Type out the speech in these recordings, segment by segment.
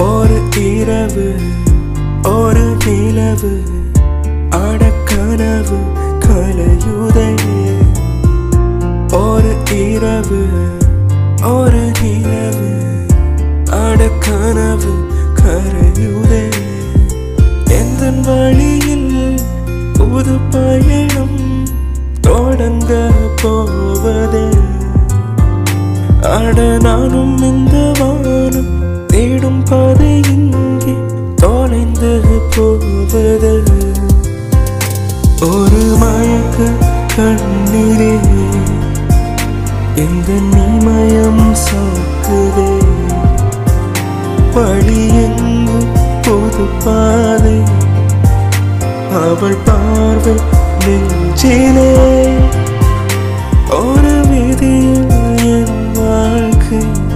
ஒரு இரவு ஒரு நிலவு அடக்கனவு கலையுதவி ஒரு இரவு ஒரு நிலவு அடக்கனவு கரையுதவி எந்த வழியில் புது பயணம் தொடங்க போவதே? அட நானும் இந்த வானம் தேடும் பாதை இங்கே தொலைந்து போவது. ஒரு மயக்க கண்ணிலே எந்த நீமயம் சாக்குதே. வழி எங்கு புது பாதை? அவள் பார்வை நெஞ்சிலே. ஒரு விதியில் என் வாழ்க்கை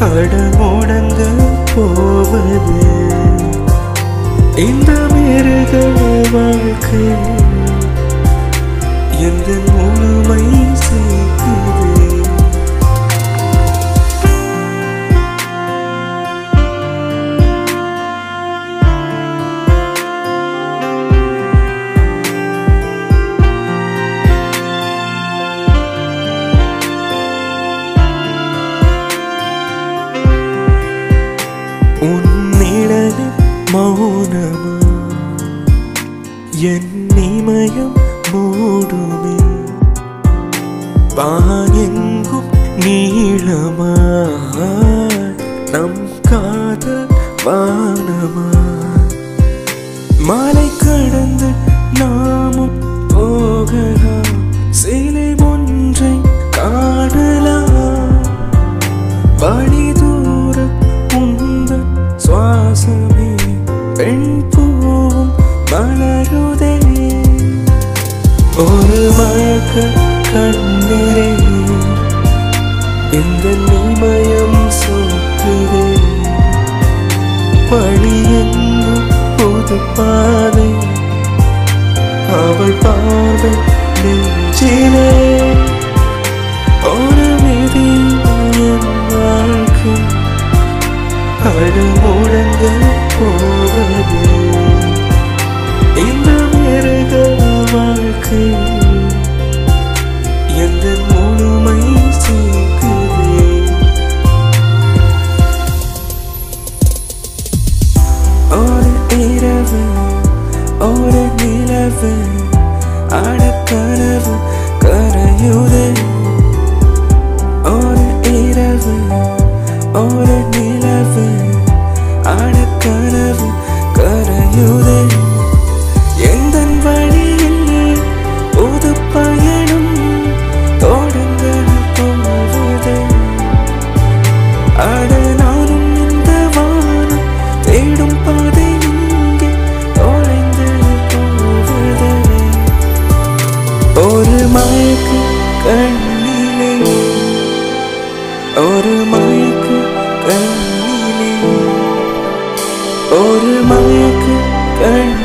அடமுடங்க வாழ்க்கை எந்த முழுமை சேர்க்குது. மௌனமா என் இமயம் மூடுமே. வானெங்கும் நீளமா நம் காதல் வானமா மாலை கடந்து நாமும் போகலாம். சிலை ஒன்றை காணலாம். வழி தூரம் உந்த சுவாசமே. பெண் மலருதே ஒரு மயக்க கண்ணீரே இந்த நிமயம் சொத்துதே வழி எங்கும் புது பாதை அவள் பார்வை நெஞ்சிலே. நிலவு அடக்கனவு கரையுதே. ஒரு இரவு ஒரு நிலவு அடக்கனவு கரையுதே. கண்ணிலே ஒரு மயக்கு கண்ணிலே ஒரு மயக்கு கண்ணிலே.